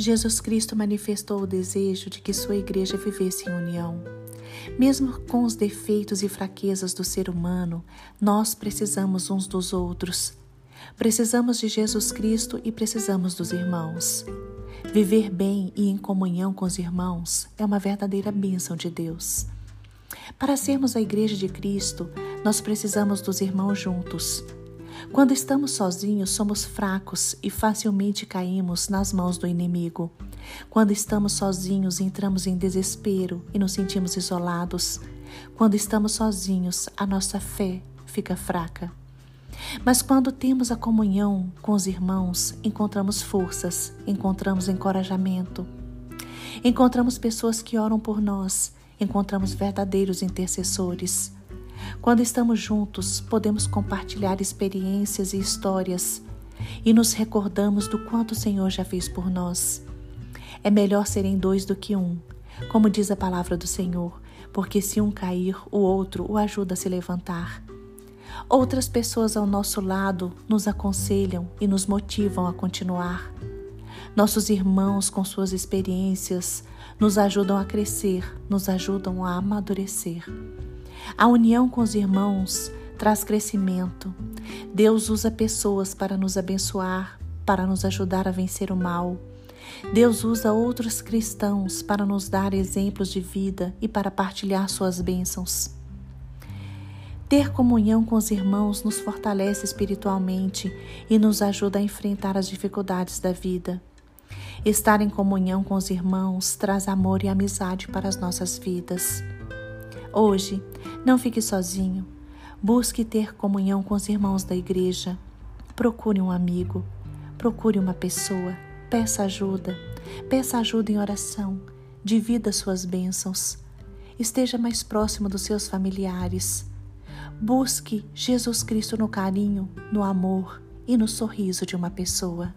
Jesus Cristo manifestou o desejo de que sua igreja vivesse em união. Mesmo com os defeitos e fraquezas do ser humano, nós precisamos uns dos outros. Precisamos de Jesus Cristo e precisamos dos irmãos. Viver bem e em comunhão com os irmãos é uma verdadeira bênção de Deus. Para sermos a Igreja de Cristo, nós precisamos dos irmãos juntos. Quando estamos sozinhos, somos fracos e facilmente caímos nas mãos do inimigo. Quando estamos sozinhos, entramos em desespero e nos sentimos isolados. Quando estamos sozinhos, a nossa fé fica fraca. Mas quando temos a comunhão com os irmãos, encontramos forças, encontramos encorajamento. Encontramos pessoas que oram por nós, encontramos verdadeiros intercessores. Quando estamos juntos, podemos compartilhar experiências e histórias e nos recordamos do quanto o Senhor já fez por nós. É melhor serem dois do que um, como diz a palavra do Senhor, porque se um cair, o outro o ajuda a se levantar. Outras pessoas ao nosso lado nos aconselham e nos motivam a continuar. Nossos irmãos, com suas experiências, nos ajudam a crescer, nos ajudam a amadurecer. A união com os irmãos traz crescimento. Deus usa pessoas para nos abençoar, para nos ajudar a vencer o mal. Deus usa outros cristãos para nos dar exemplos de vida e para partilhar suas bênçãos. Ter comunhão com os irmãos nos fortalece espiritualmente e nos ajuda a enfrentar as dificuldades da vida. Estar em comunhão com os irmãos traz amor e amizade para as nossas vidas. Hoje, não fique sozinho. Busque ter comunhão com os irmãos da igreja. Procure um amigo. Procure uma pessoa. Peça ajuda. Peça ajuda em oração. Divida suas bênçãos. Esteja mais próximo dos seus familiares. Busque Jesus Cristo no carinho, no amor e no sorriso de uma pessoa.